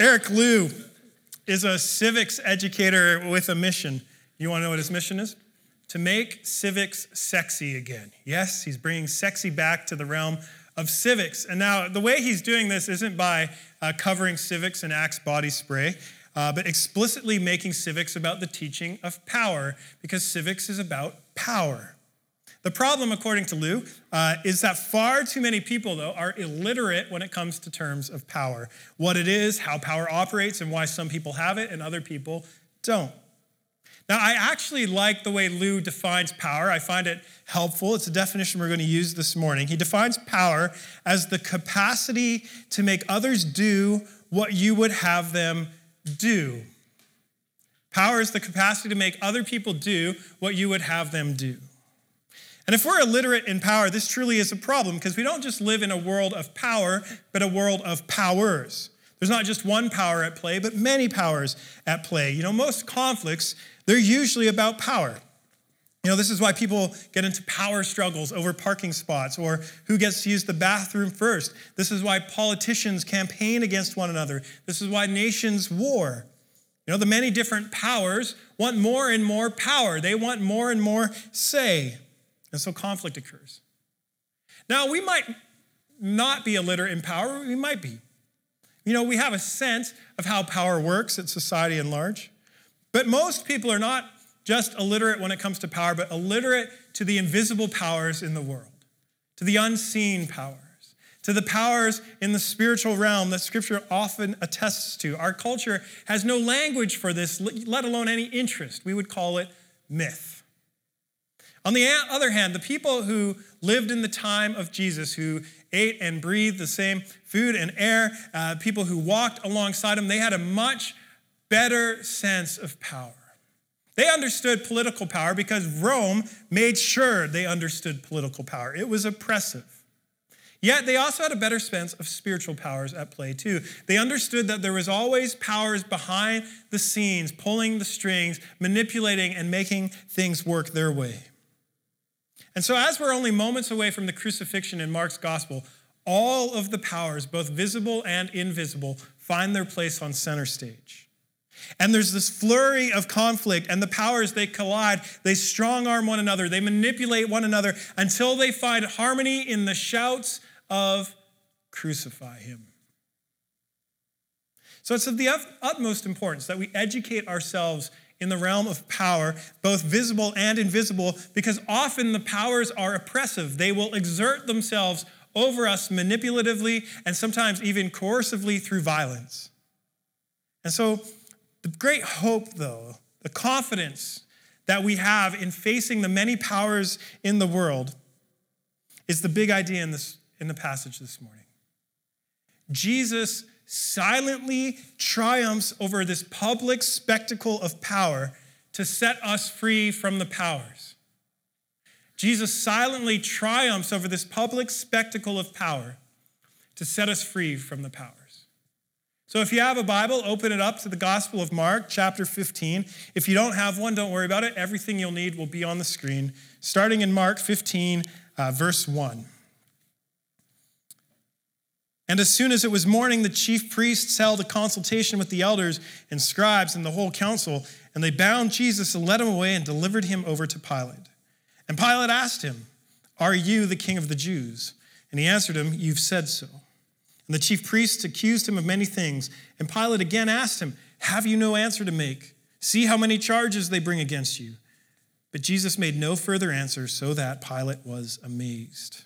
Eric Liu is a civics educator with a mission. You want to know what his mission is? To make civics sexy again. Yes, he's bringing sexy back to the realm of civics. And now, the way he's doing this isn't by uh, covering civics in Axe body spray, uh, but explicitly making civics about the teaching of power, because civics is about power. The problem, according to Liu, uh, is that far too many people, though, are illiterate when it comes to terms of power what it is, how power operates, and why some people have it and other people don't. Now, I actually like the way Liu defines power. I find it helpful. It's a definition we're going to use this morning. He defines power as the capacity to make others do what you would have them do. Power is the capacity to make other people do what you would have them do. And if we're illiterate in power, this truly is a problem because we don't just live in a world of power, but a world of powers. There's not just one power at play, but many powers at play. You know, most conflicts, they're usually about power. You know, this is why people get into power struggles over parking spots or who gets to use the bathroom first. This is why politicians campaign against one another. This is why nations war. You know, the many different powers want more and more power, they want more and more say. And so conflict occurs. Now, we might not be illiterate in power, we might be. You know, we have a sense of how power works at society in large. But most people are not just illiterate when it comes to power, but illiterate to the invisible powers in the world, to the unseen powers, to the powers in the spiritual realm that Scripture often attests to. Our culture has no language for this, let alone any interest. We would call it myth. On the other hand, the people who lived in the time of Jesus, who ate and breathed the same food and air, uh, people who walked alongside him, they had a much better sense of power. They understood political power because Rome made sure they understood political power. It was oppressive. Yet they also had a better sense of spiritual powers at play too. They understood that there was always powers behind the scenes, pulling the strings, manipulating and making things work their way. And so, as we're only moments away from the crucifixion in Mark's gospel, all of the powers, both visible and invisible, find their place on center stage. And there's this flurry of conflict, and the powers they collide, they strong arm one another, they manipulate one another until they find harmony in the shouts of crucify him. So it's of the utmost importance that we educate ourselves in the realm of power, both visible and invisible, because often the powers are oppressive. They will exert themselves over us manipulatively and sometimes even coercively through violence. And so, the great hope, though, the confidence that we have in facing the many powers in the world is the big idea in, this, in the passage this morning. Jesus silently triumphs over this public spectacle of power to set us free from the powers. Jesus silently triumphs over this public spectacle of power to set us free from the powers. So if you have a Bible, open it up to the Gospel of Mark, chapter 15. If you don't have one, don't worry about it. Everything you'll need will be on the screen, starting in Mark 15, uh, verse 1. And as soon as it was morning, the chief priests held a consultation with the elders and scribes and the whole council, and they bound Jesus and led him away and delivered him over to Pilate. And Pilate asked him, Are you the king of the Jews? And he answered him, You've said so. And the chief priests accused him of many things. And Pilate again asked him, Have you no answer to make? See how many charges they bring against you. But Jesus made no further answer, so that Pilate was amazed.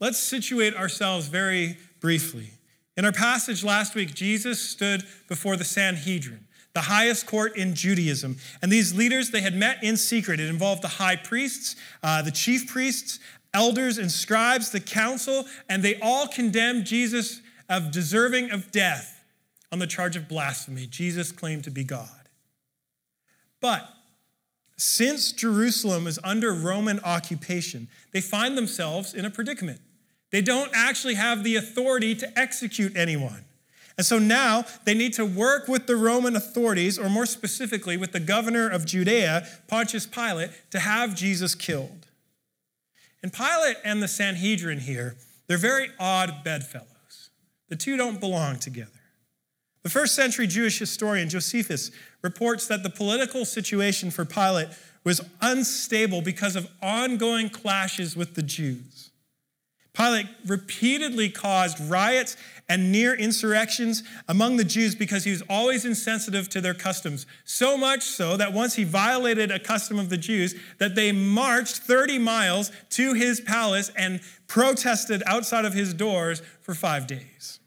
Let's situate ourselves very briefly. In our passage last week, Jesus stood before the Sanhedrin, the highest court in Judaism. And these leaders, they had met in secret. It involved the high priests, uh, the chief priests, elders, and scribes, the council, and they all condemned Jesus of deserving of death on the charge of blasphemy. Jesus claimed to be God. But since Jerusalem is under Roman occupation, they find themselves in a predicament. They don't actually have the authority to execute anyone. And so now they need to work with the Roman authorities, or more specifically with the governor of Judea, Pontius Pilate, to have Jesus killed. And Pilate and the Sanhedrin here, they're very odd bedfellows. The two don't belong together. The first century Jewish historian Josephus reports that the political situation for Pilate was unstable because of ongoing clashes with the Jews. Pilate repeatedly caused riots and near insurrections among the Jews because he was always insensitive to their customs. So much so that once he violated a custom of the Jews that they marched 30 miles to his palace and protested outside of his doors for 5 days.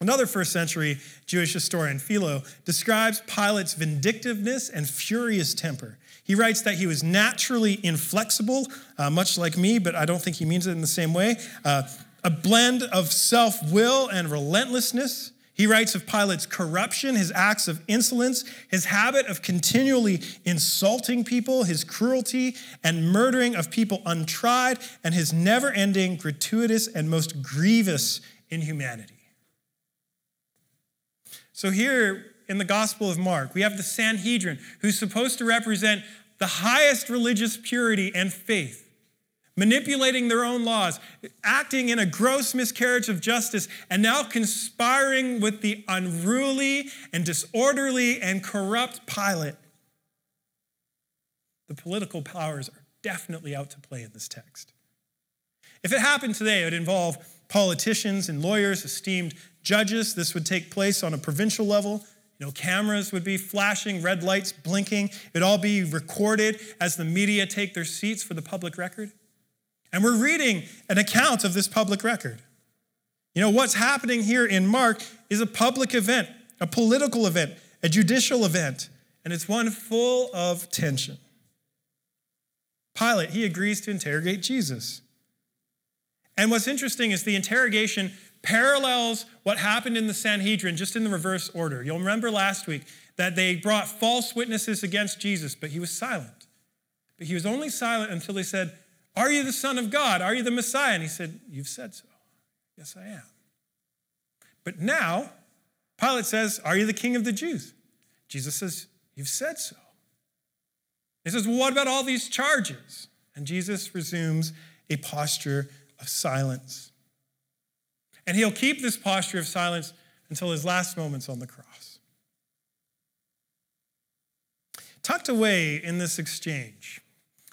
Another first century Jewish historian, Philo, describes Pilate's vindictiveness and furious temper. He writes that he was naturally inflexible, uh, much like me, but I don't think he means it in the same way. Uh, a blend of self will and relentlessness. He writes of Pilate's corruption, his acts of insolence, his habit of continually insulting people, his cruelty and murdering of people untried, and his never ending, gratuitous, and most grievous inhumanity. So, here in the Gospel of Mark. We have the Sanhedrin, who's supposed to represent the highest religious purity and faith, manipulating their own laws, acting in a gross miscarriage of justice, and now conspiring with the unruly and disorderly and corrupt Pilate. The political powers are definitely out to play in this text. If it happened today, it would involve politicians and lawyers, esteemed judges. This would take place on a provincial level. You know, cameras would be flashing, red lights blinking. It'd all be recorded as the media take their seats for the public record. And we're reading an account of this public record. You know, what's happening here in Mark is a public event, a political event, a judicial event, and it's one full of tension. Pilate, he agrees to interrogate Jesus. And what's interesting is the interrogation parallels what happened in the Sanhedrin just in the reverse order. You'll remember last week that they brought false witnesses against Jesus, but he was silent. But he was only silent until they said, Are you the Son of God? Are you the Messiah? And he said, You've said so. Yes, I am. But now, Pilate says, Are you the King of the Jews? Jesus says, You've said so. He says, Well, what about all these charges? And Jesus resumes a posture of silence. And he'll keep this posture of silence until his last moments on the cross. Tucked away in this exchange,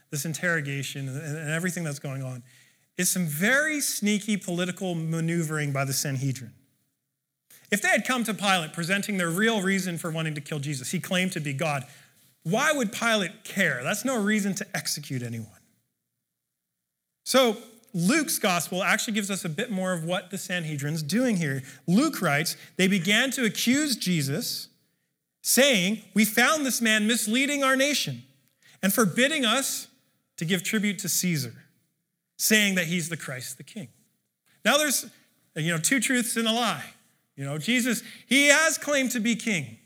this interrogation, and everything that's going on, is some very sneaky political maneuvering by the Sanhedrin. If they had come to Pilate presenting their real reason for wanting to kill Jesus, he claimed to be God, why would Pilate care? That's no reason to execute anyone. So Luke's gospel actually gives us a bit more of what the Sanhedrin's doing here. Luke writes, they began to accuse Jesus, saying, We found this man misleading our nation and forbidding us to give tribute to Caesar, saying that he's the Christ, the king. Now there's you know two truths and a lie. You know, Jesus, he has claimed to be king.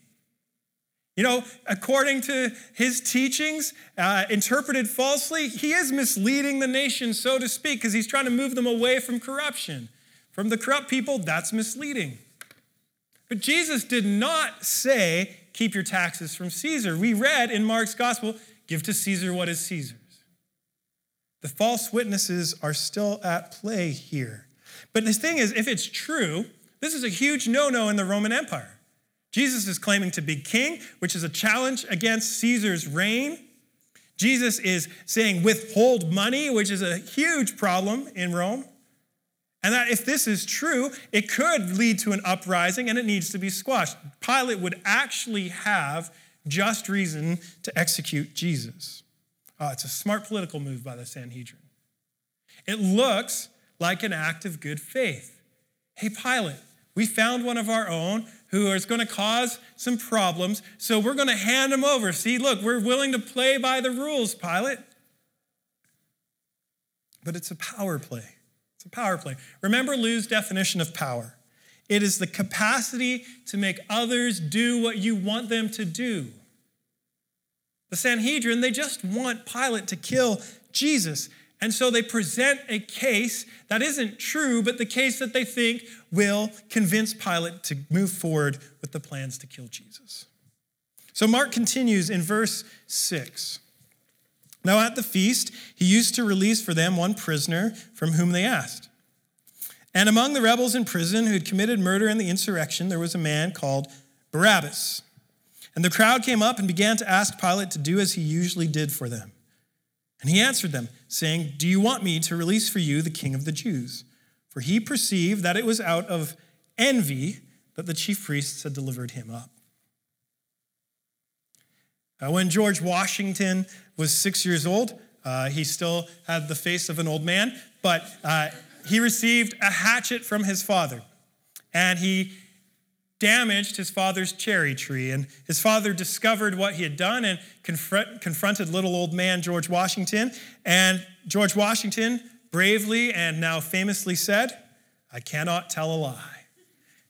You know, according to his teachings, uh, interpreted falsely, he is misleading the nation, so to speak, because he's trying to move them away from corruption. From the corrupt people, that's misleading. But Jesus did not say, keep your taxes from Caesar. We read in Mark's gospel, give to Caesar what is Caesar's. The false witnesses are still at play here. But the thing is, if it's true, this is a huge no no in the Roman Empire. Jesus is claiming to be king, which is a challenge against Caesar's reign. Jesus is saying withhold money, which is a huge problem in Rome. And that if this is true, it could lead to an uprising and it needs to be squashed. Pilate would actually have just reason to execute Jesus. Oh, it's a smart political move by the Sanhedrin. It looks like an act of good faith. Hey, Pilate, we found one of our own who is going to cause some problems. So we're going to hand him over. See, look, we're willing to play by the rules, Pilate. But it's a power play. It's a power play. Remember Liu's definition of power it is the capacity to make others do what you want them to do. The Sanhedrin, they just want Pilate to kill Jesus. And so they present a case that isn't true, but the case that they think will convince Pilate to move forward with the plans to kill Jesus. So Mark continues in verse 6. Now at the feast, he used to release for them one prisoner from whom they asked. And among the rebels in prison who had committed murder in the insurrection, there was a man called Barabbas. And the crowd came up and began to ask Pilate to do as he usually did for them. And he answered them, saying, Do you want me to release for you the king of the Jews? For he perceived that it was out of envy that the chief priests had delivered him up. Uh, when George Washington was six years old, uh, he still had the face of an old man, but uh, he received a hatchet from his father. And he damaged his father's cherry tree. And his father discovered what he had done and confront, confronted little old man George Washington. And George Washington bravely and now famously said, I cannot tell a lie.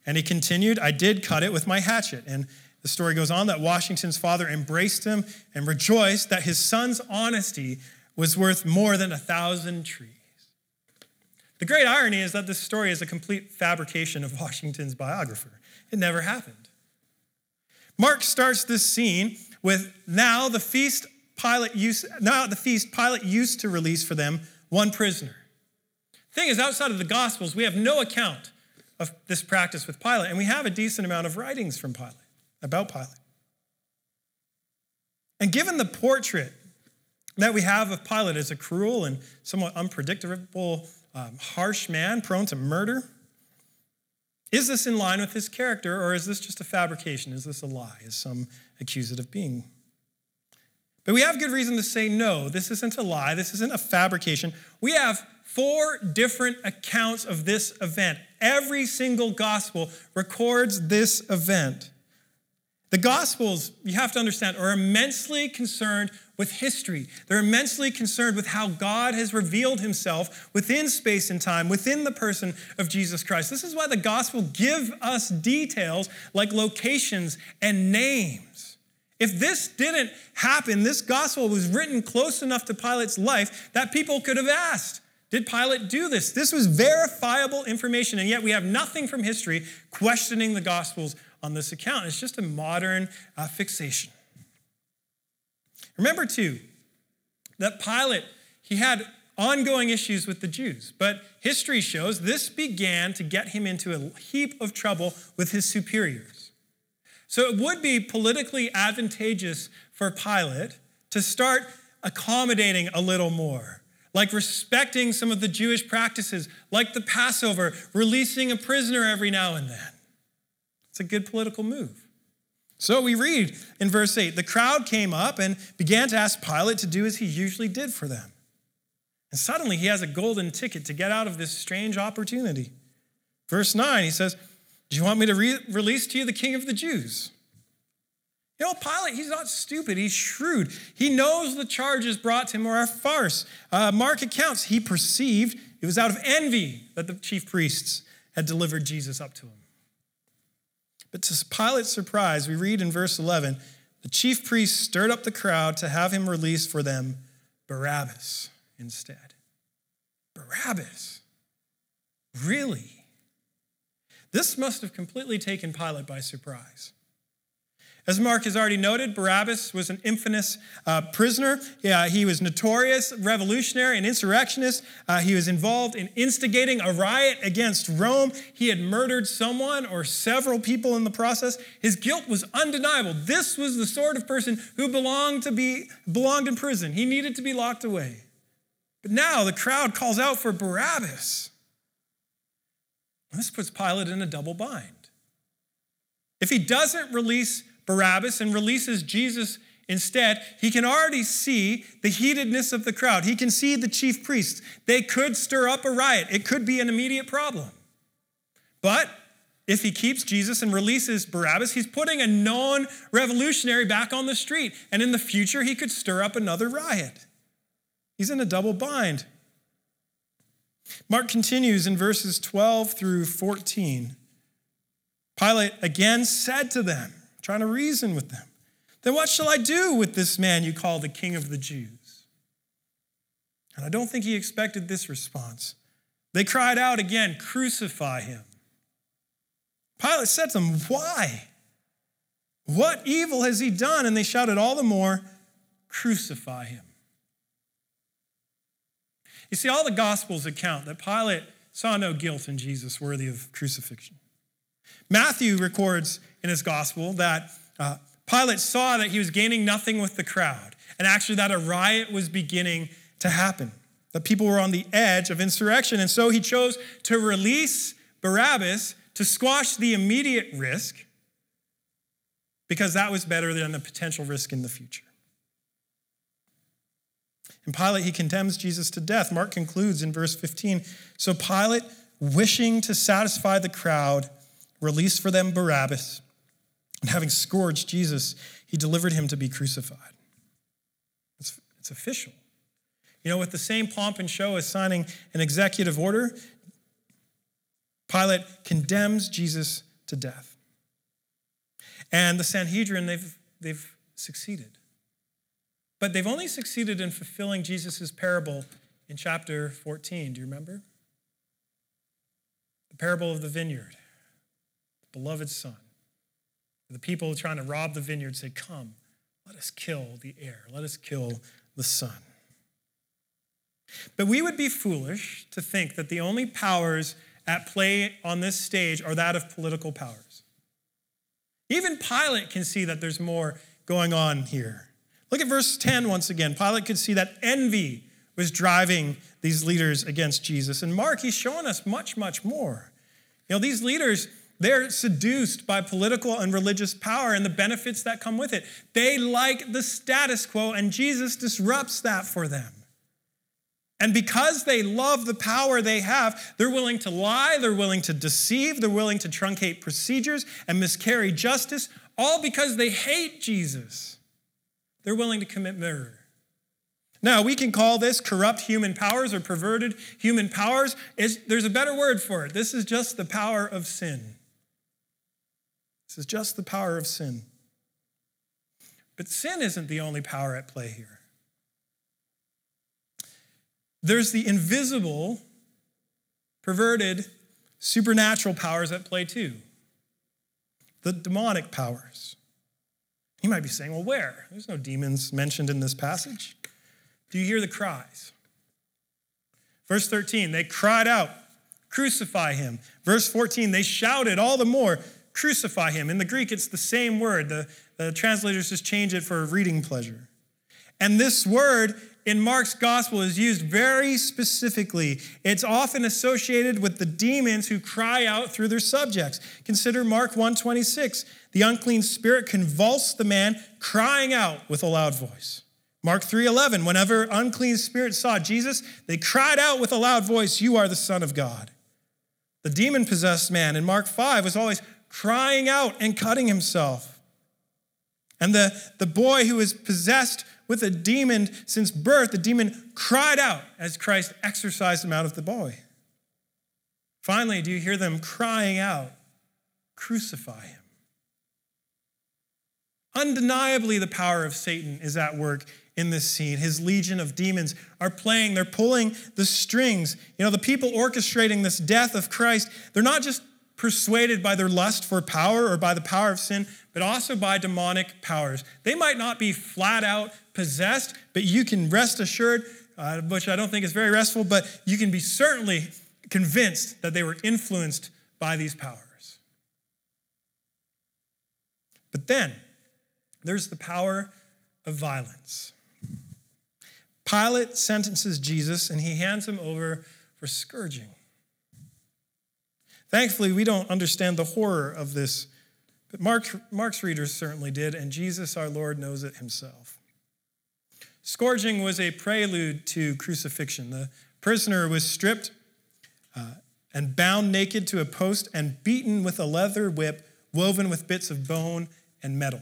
And he continued, I did cut it with my hatchet. And the story goes on that Washington's father embraced him and rejoiced that his son's honesty was worth more than a thousand trees. The great irony is that this story is a complete fabrication of Washington's biographer. It never happened. Mark starts this scene with now the feast Pilate used now the feast Pilate used to release for them one prisoner. Thing is, outside of the Gospels, we have no account of this practice with Pilate, and we have a decent amount of writings from Pilate about Pilate. And given the portrait that we have of Pilate as a cruel and somewhat unpredictable, um, harsh man prone to murder, is this in line with his character, or is this just a fabrication? Is this a lie? Is some accusative being? But we have good reason to say no, this isn't a lie, this isn't a fabrication. We have four different accounts of this event. Every single gospel records this event. The Gospels, you have to understand, are immensely concerned with history. They're immensely concerned with how God has revealed himself within space and time, within the person of Jesus Christ. This is why the Gospel give us details like locations and names. If this didn't happen, this Gospel was written close enough to Pilate's life that people could have asked, did Pilate do this? This was verifiable information, and yet we have nothing from history questioning the Gospels on this account. It's just a modern uh, fixation. Remember, too, that Pilate, he had ongoing issues with the Jews, but history shows this began to get him into a heap of trouble with his superiors. So it would be politically advantageous for Pilate to start accommodating a little more, like respecting some of the Jewish practices, like the Passover, releasing a prisoner every now and then. It's a good political move. So we read in verse 8 the crowd came up and began to ask Pilate to do as he usually did for them. And suddenly he has a golden ticket to get out of this strange opportunity. Verse 9, he says, Do you want me to re- release to you the king of the Jews? You know, Pilate, he's not stupid. He's shrewd. He knows the charges brought to him are a farce. Uh, Mark accounts he perceived it was out of envy that the chief priests had delivered Jesus up to him. But to Pilate's surprise, we read in verse 11 the chief priests stirred up the crowd to have him release for them Barabbas instead. Barabbas? Really? This must have completely taken Pilate by surprise. As Mark has already noted, Barabbas was an infamous uh, prisoner. Yeah, he was notorious revolutionary and insurrectionist. Uh, he was involved in instigating a riot against Rome. He had murdered someone or several people in the process. His guilt was undeniable. This was the sort of person who belonged to be belonged in prison. He needed to be locked away. But now the crowd calls out for Barabbas. This puts Pilate in a double bind. If he doesn't release Barabbas and releases Jesus instead, he can already see the heatedness of the crowd. He can see the chief priests. They could stir up a riot, it could be an immediate problem. But if he keeps Jesus and releases Barabbas, he's putting a known revolutionary back on the street. And in the future, he could stir up another riot. He's in a double bind. Mark continues in verses 12 through 14. Pilate again said to them, trying to reason with them. Then what shall I do with this man you call the king of the Jews? And I don't think he expected this response. They cried out again, Crucify him. Pilate said to them, Why? What evil has he done? And they shouted all the more, Crucify him. You see, all the Gospels account that Pilate saw no guilt in Jesus worthy of crucifixion. Matthew records in his gospel that uh, Pilate saw that he was gaining nothing with the crowd, and actually that a riot was beginning to happen, that people were on the edge of insurrection. And so he chose to release Barabbas to squash the immediate risk because that was better than the potential risk in the future. And Pilate, he condemns Jesus to death. Mark concludes in verse 15 So Pilate, wishing to satisfy the crowd, released for them Barabbas, and having scourged Jesus, he delivered him to be crucified. It's, it's official. You know, with the same pomp and show as signing an executive order, Pilate condemns Jesus to death. And the Sanhedrin, they've, they've succeeded. But they've only succeeded in fulfilling Jesus' parable in chapter 14. Do you remember? The parable of the vineyard, beloved son. The people trying to rob the vineyard say, Come, let us kill the heir, let us kill the son. But we would be foolish to think that the only powers at play on this stage are that of political powers. Even Pilate can see that there's more going on here. Look at verse 10 once again. Pilate could see that envy was driving these leaders against Jesus. And Mark, he's showing us much, much more. You know, these leaders, they're seduced by political and religious power and the benefits that come with it. They like the status quo, and Jesus disrupts that for them. And because they love the power they have, they're willing to lie, they're willing to deceive, they're willing to truncate procedures and miscarry justice, all because they hate Jesus. They're willing to commit murder. Now, we can call this corrupt human powers or perverted human powers. It's, there's a better word for it. This is just the power of sin. This is just the power of sin. But sin isn't the only power at play here. There's the invisible, perverted, supernatural powers at play too. The demonic powers. You might be saying, well, where? There's no demons mentioned in this passage. Do you hear the cries? Verse 13, they cried out, crucify him. Verse 14, they shouted all the more, crucify him. In the Greek, it's the same word. The, the translators just change it for reading pleasure. And this word in Mark's gospel is used very specifically. It's often associated with the demons who cry out through their subjects. Consider Mark 1:26. The unclean spirit convulsed the man crying out with a loud voice. Mark 3:11, whenever unclean spirits saw Jesus, they cried out with a loud voice, "You are the son of God." The demon-possessed man in Mark 5 was always crying out and cutting himself. And the, the boy who was possessed with a demon since birth, the demon cried out as Christ exorcised him out of the boy. Finally, do you hear them crying out, Crucify him? Undeniably, the power of Satan is at work in this scene. His legion of demons are playing, they're pulling the strings. You know, the people orchestrating this death of Christ, they're not just persuaded by their lust for power or by the power of sin, but also by demonic powers. They might not be flat out possessed, but you can rest assured, uh, which I don't think is very restful, but you can be certainly convinced that they were influenced by these powers. But then there's the power of violence. Pilate sentences Jesus and he hands him over for scourging. Thankfully, we don't understand the horror of this, but Mark, Mark's readers certainly did, and Jesus, our Lord, knows it himself. Scourging was a prelude to crucifixion. The prisoner was stripped uh, and bound naked to a post and beaten with a leather whip woven with bits of bone and metal.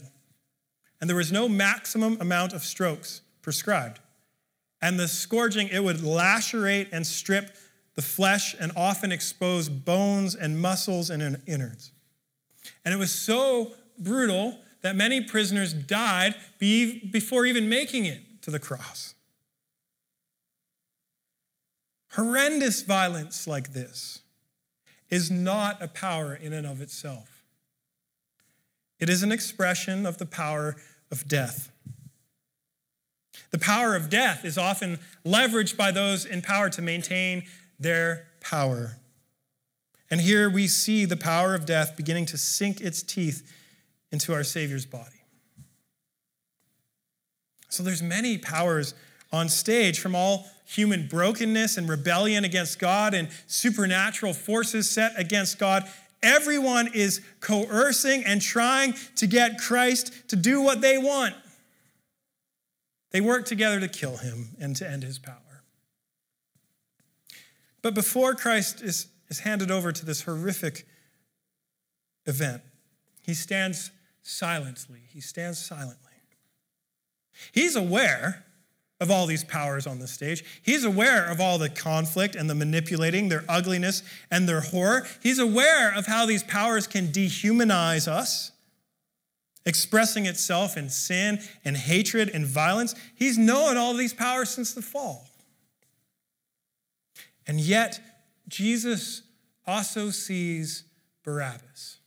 And there was no maximum amount of strokes prescribed. And the scourging, it would lacerate and strip the flesh and often exposed bones and muscles and innards. And it was so brutal that many prisoners died before even making it to the cross. Horrendous violence like this is not a power in and of itself. It is an expression of the power of death. The power of death is often leveraged by those in power to maintain their power. And here we see the power of death beginning to sink its teeth into our Savior's body. So there's many powers on stage from all human brokenness and rebellion against God and supernatural forces set against God. Everyone is coercing and trying to get Christ to do what they want. They work together to kill him and to end his power. But before Christ is, is handed over to this horrific event, he stands silently. He stands silently. He's aware of all these powers on the stage. He's aware of all the conflict and the manipulating, their ugliness and their horror. He's aware of how these powers can dehumanize us, expressing itself in sin and hatred and violence. He's known all these powers since the fall. And yet, Jesus also sees Barabbas.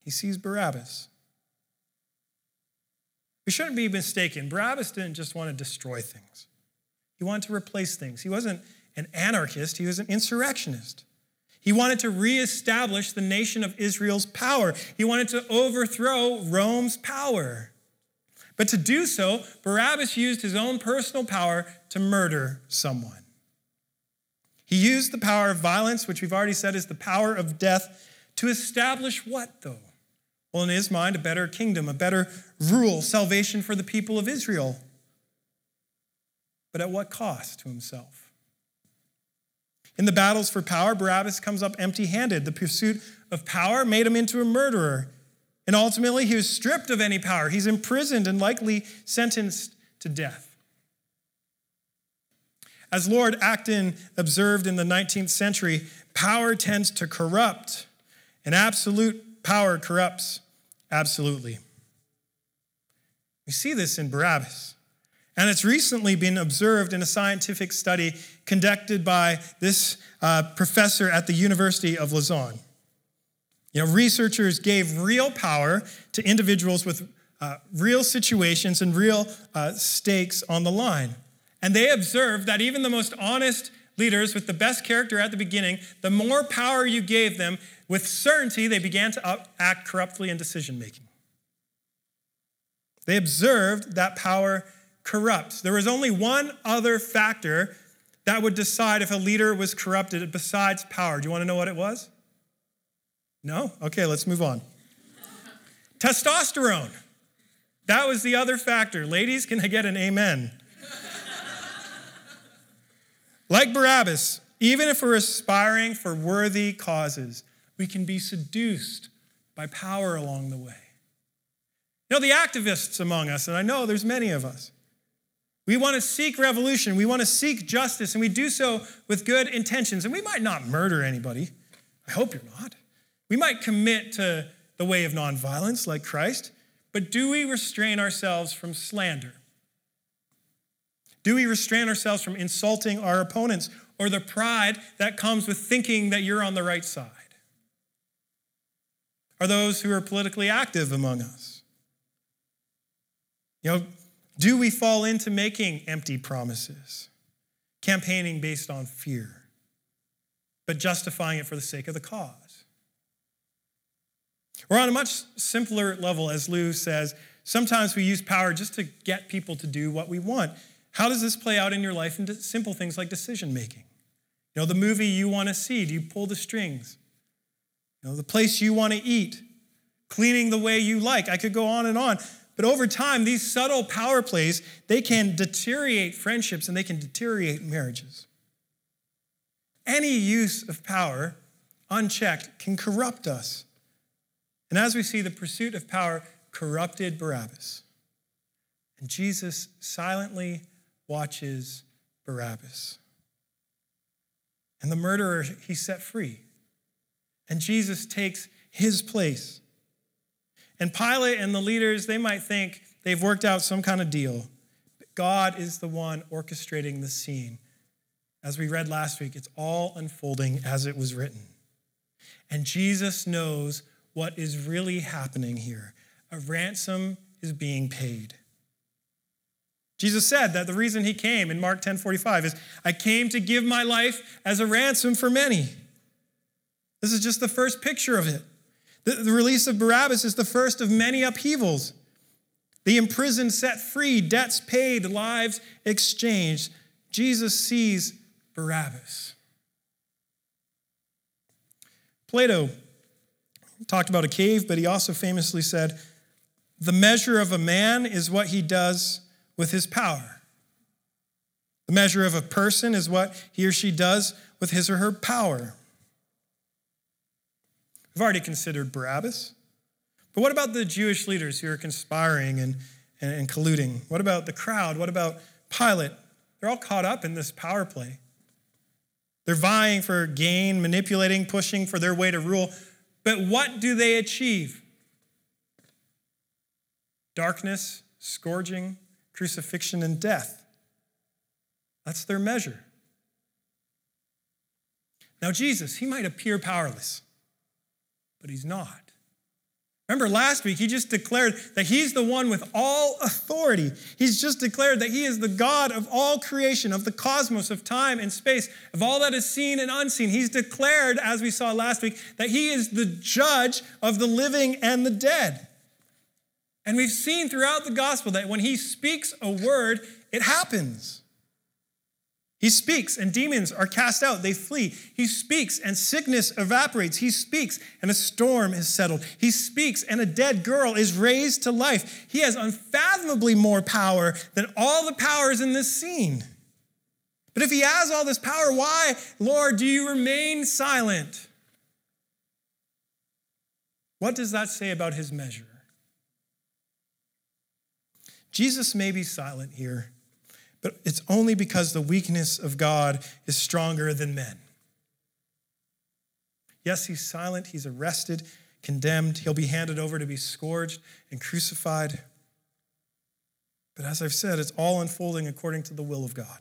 He sees Barabbas. We shouldn't be mistaken. Barabbas didn't just want to destroy things, he wanted to replace things. He wasn't an anarchist, he was an insurrectionist. He wanted to reestablish the nation of Israel's power. He wanted to overthrow Rome's power. But to do so, Barabbas used his own personal power to murder someone. He used the power of violence, which we've already said is the power of death, to establish what, though? Well, in his mind, a better kingdom, a better rule, salvation for the people of Israel. But at what cost to himself? In the battles for power, Barabbas comes up empty handed. The pursuit of power made him into a murderer. And ultimately, he was stripped of any power. He's imprisoned and likely sentenced to death. As Lord Acton observed in the 19th century, power tends to corrupt, and absolute power corrupts absolutely. We see this in Barabbas. And it's recently been observed in a scientific study conducted by this uh, professor at the University of Lausanne. You know, researchers gave real power to individuals with uh, real situations and real uh, stakes on the line. And they observed that even the most honest leaders with the best character at the beginning, the more power you gave them, with certainty they began to act corruptly in decision making. They observed that power corrupts. There was only one other factor that would decide if a leader was corrupted besides power. Do you want to know what it was? No? Okay, let's move on. Testosterone. That was the other factor. Ladies, can I get an amen? Like Barabbas, even if we're aspiring for worthy causes, we can be seduced by power along the way. You know, the activists among us, and I know there's many of us, we want to seek revolution, we want to seek justice, and we do so with good intentions. And we might not murder anybody. I hope you're not. We might commit to the way of nonviolence like Christ, but do we restrain ourselves from slander? Do we restrain ourselves from insulting our opponents or the pride that comes with thinking that you're on the right side? Are those who are politically active among us? You know, do we fall into making empty promises, campaigning based on fear, but justifying it for the sake of the cause? Or on a much simpler level, as Liu says, sometimes we use power just to get people to do what we want. How does this play out in your life in simple things like decision making? You know, the movie you want to see, do you pull the strings? You know, the place you want to eat, cleaning the way you like. I could go on and on. But over time, these subtle power plays, they can deteriorate friendships and they can deteriorate marriages. Any use of power, unchecked, can corrupt us. And as we see, the pursuit of power corrupted Barabbas. And Jesus silently watches Barabbas. And the murderer he set free. And Jesus takes his place. And Pilate and the leaders, they might think they've worked out some kind of deal. But God is the one orchestrating the scene. As we read last week, it's all unfolding as it was written. And Jesus knows what is really happening here. A ransom is being paid. Jesus said that the reason he came in Mark 10 45 is, I came to give my life as a ransom for many. This is just the first picture of it. The, the release of Barabbas is the first of many upheavals. The imprisoned set free, debts paid, lives exchanged. Jesus sees Barabbas. Plato talked about a cave, but he also famously said, The measure of a man is what he does with his power. The measure of a person is what he or she does with his or her power. We've already considered Barabbas. But what about the Jewish leaders who are conspiring and, and, and colluding? What about the crowd? What about Pilate? They're all caught up in this power play. They're vying for gain, manipulating, pushing for their way to rule. But what do they achieve? Darkness, scourging, crucifixion, and death. That's their measure. Now, Jesus, he might appear powerless, but he's not. Remember last week, he just declared that he's the one with all authority. He's just declared that he is the God of all creation, of the cosmos, of time and space, of all that is seen and unseen. He's declared, as we saw last week, that he is the judge of the living and the dead. And we've seen throughout the gospel that when he speaks a word, it happens. He speaks and demons are cast out, they flee. He speaks and sickness evaporates. He speaks and a storm is settled. He speaks and a dead girl is raised to life. He has unfathomably more power than all the powers in this scene. But if he has all this power, why, Lord, do you remain silent? What does that say about his measure? Jesus may be silent here but it's only because the weakness of God is stronger than men. Yes, he's silent, he's arrested, condemned, he'll be handed over to be scourged and crucified. But as I've said, it's all unfolding according to the will of God.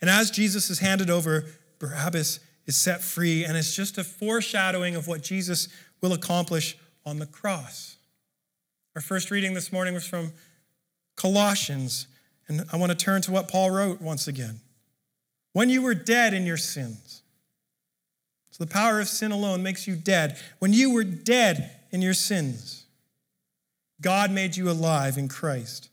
And as Jesus is handed over, Barabbas is set free, and it's just a foreshadowing of what Jesus will accomplish on the cross. Our first reading this morning was from Colossians and I want to turn to what Paul wrote once again. When you were dead in your sins, so the power of sin alone makes you dead. When you were dead in your sins, God made you alive in Christ.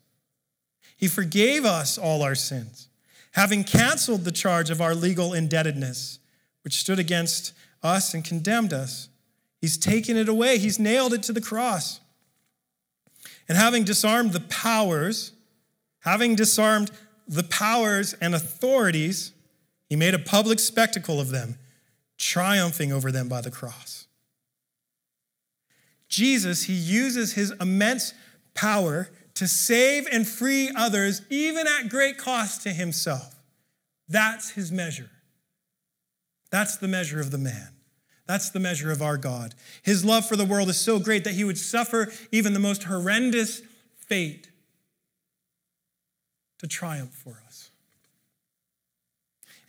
He forgave us all our sins, having canceled the charge of our legal indebtedness, which stood against us and condemned us. He's taken it away, He's nailed it to the cross. And having disarmed the powers, Having disarmed the powers and authorities, he made a public spectacle of them, triumphing over them by the cross. Jesus, he uses his immense power to save and free others, even at great cost to himself. That's his measure. That's the measure of the man. That's the measure of our God. His love for the world is so great that he would suffer even the most horrendous fate to triumph for us.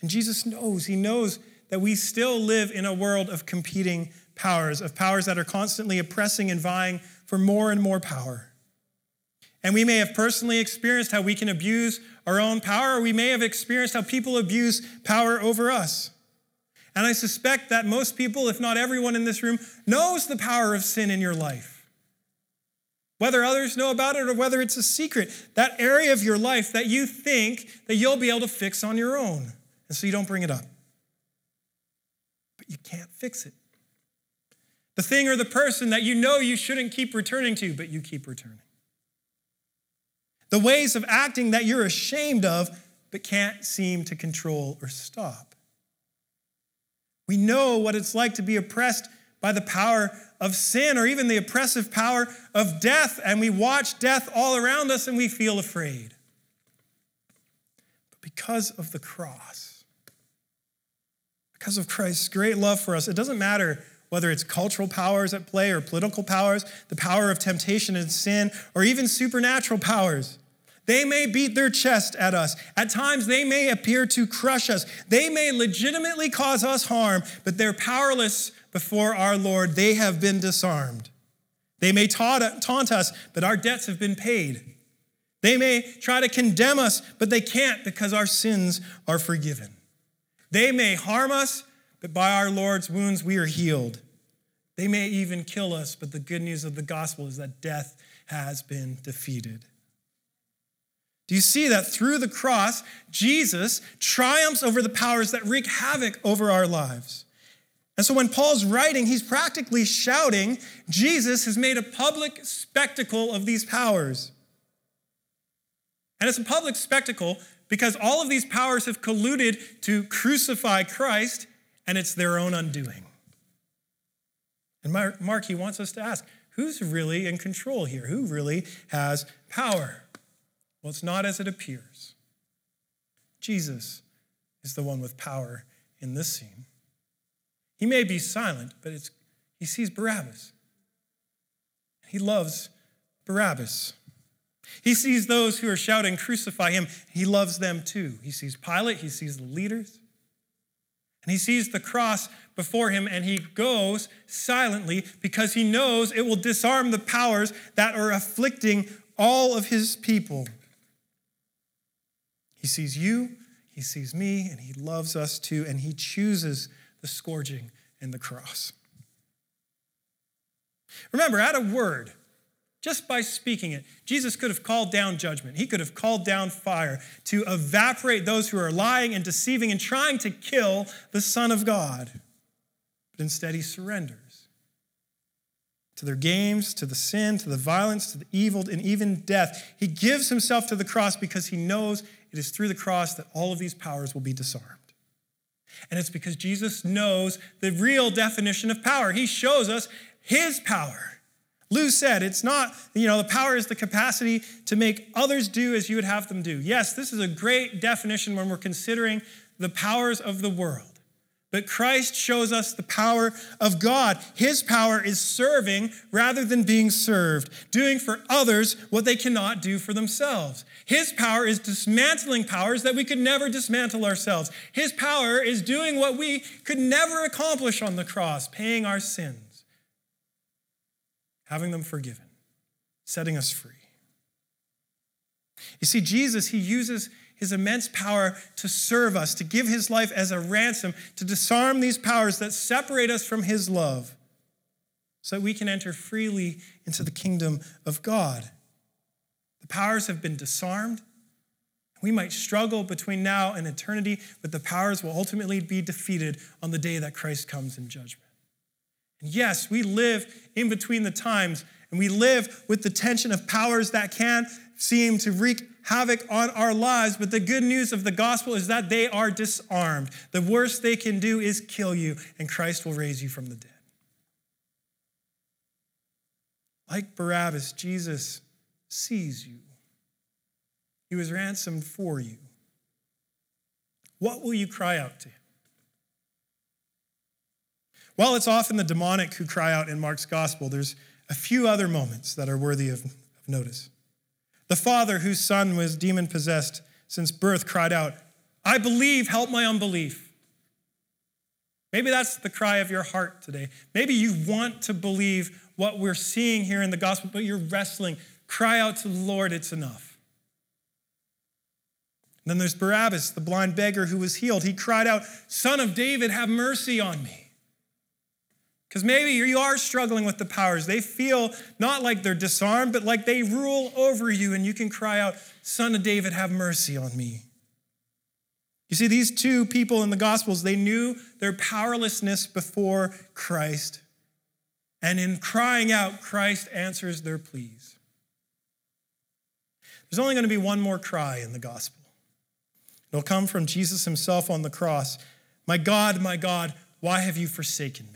And Jesus knows, He knows that we still live in a world of competing powers, of powers that are constantly oppressing and vying for more and more power. And we may have personally experienced how we can abuse our own power, or we may have experienced how people abuse power over us. And I suspect that most people, if not everyone in this room, knows the power of sin in your life. Whether others know about it or whether it's a secret, that area of your life that you think that you'll be able to fix on your own. And so you don't bring it up. But you can't fix it. The thing or the person that you know you shouldn't keep returning to, but you keep returning. The ways of acting that you're ashamed of, but can't seem to control or stop. We know what it's like to be oppressed by the power of sin or even the oppressive power of death, and we watch death all around us and we feel afraid. But because of the cross, because of Christ's great love for us, it doesn't matter whether it's cultural powers at play or political powers, the power of temptation and sin, or even supernatural powers. They may beat their chest at us. At times, they may appear to crush us. They may legitimately cause us harm, but they're powerless before our Lord, they have been disarmed. They may taunt us, but our debts have been paid. They may try to condemn us, but they can't because our sins are forgiven. They may harm us, but by our Lord's wounds we are healed. They may even kill us, but the good news of the gospel is that death has been defeated. Do you see that through the cross, Jesus triumphs over the powers that wreak havoc over our lives? And so when Paul's writing, he's practically shouting, Jesus has made a public spectacle of these powers. And it's a public spectacle because all of these powers have colluded to crucify Christ, and it's their own undoing. And Mark, he wants us to ask who's really in control here? Who really has power? Well, it's not as it appears. Jesus is the one with power in this scene. He may be silent, but it's, he sees Barabbas. He loves Barabbas. He sees those who are shouting, Crucify him. He loves them too. He sees Pilate, he sees the leaders, and he sees the cross before him, and he goes silently because he knows it will disarm the powers that are afflicting all of his people. He sees you, he sees me, and he loves us too, and he chooses the scourging and the cross. Remember, at a word, just by speaking it, Jesus could have called down judgment. He could have called down fire to evaporate those who are lying and deceiving and trying to kill the Son of God. But instead, he surrenders to their games, to the sin, to the violence, to the evil, and even death. He gives himself to the cross because he knows it is through the cross that all of these powers will be disarmed. And it's because Jesus knows the real definition of power. He shows us his power. Liu said it's not, you know, the power is the capacity to make others do as you would have them do. Yes, this is a great definition when we're considering the powers of the world. But Christ shows us the power of God. His power is serving rather than being served, doing for others what they cannot do for themselves. His power is dismantling powers that we could never dismantle ourselves. His power is doing what we could never accomplish on the cross, paying our sins having them forgiven, setting us free. You see, Jesus, he uses his immense power to serve us, to give his life as a ransom, to disarm these powers that separate us from his love, so that we can enter freely into the kingdom of God. The powers have been disarmed. We might struggle between now and eternity, but the powers will ultimately be defeated on the day that Christ comes in judgment. And yes, we live in between the times, and we live with the tension of powers that can seem to wreak havoc on our lives. But the good news of the gospel is that they are disarmed. The worst they can do is kill you, and Christ will raise you from the dead. Like Barabbas, Jesus sees you. He was ransomed for you. What will you cry out to him? While it's often the demonic who cry out in Mark's gospel, there's a few other moments that are worthy of, of notice. The father whose son was demon possessed since birth cried out, I believe, help my unbelief. Maybe that's the cry of your heart today. Maybe you want to believe what we're seeing here in the gospel, but you're wrestling. Cry out to the Lord, it's enough. And then there's Barabbas, the blind beggar who was healed. He cried out, Son of David, have mercy on me. Because maybe you are struggling with the powers. They feel not like they're disarmed, but like they rule over you, and you can cry out, Son of David, have mercy on me. You see, these two people in the Gospels, they knew their powerlessness before Christ. And in crying out, Christ answers their pleas. There's only going to be one more cry in the Gospel. It'll come from Jesus himself on the cross My God, my God, why have you forsaken me?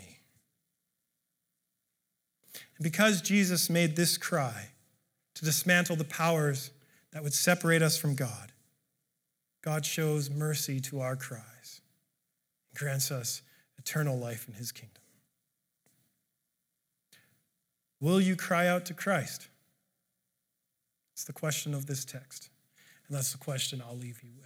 Because Jesus made this cry to dismantle the powers that would separate us from God, God shows mercy to our cries and grants us eternal life in his kingdom. Will you cry out to Christ? It's the question of this text. And that's the question I'll leave you with.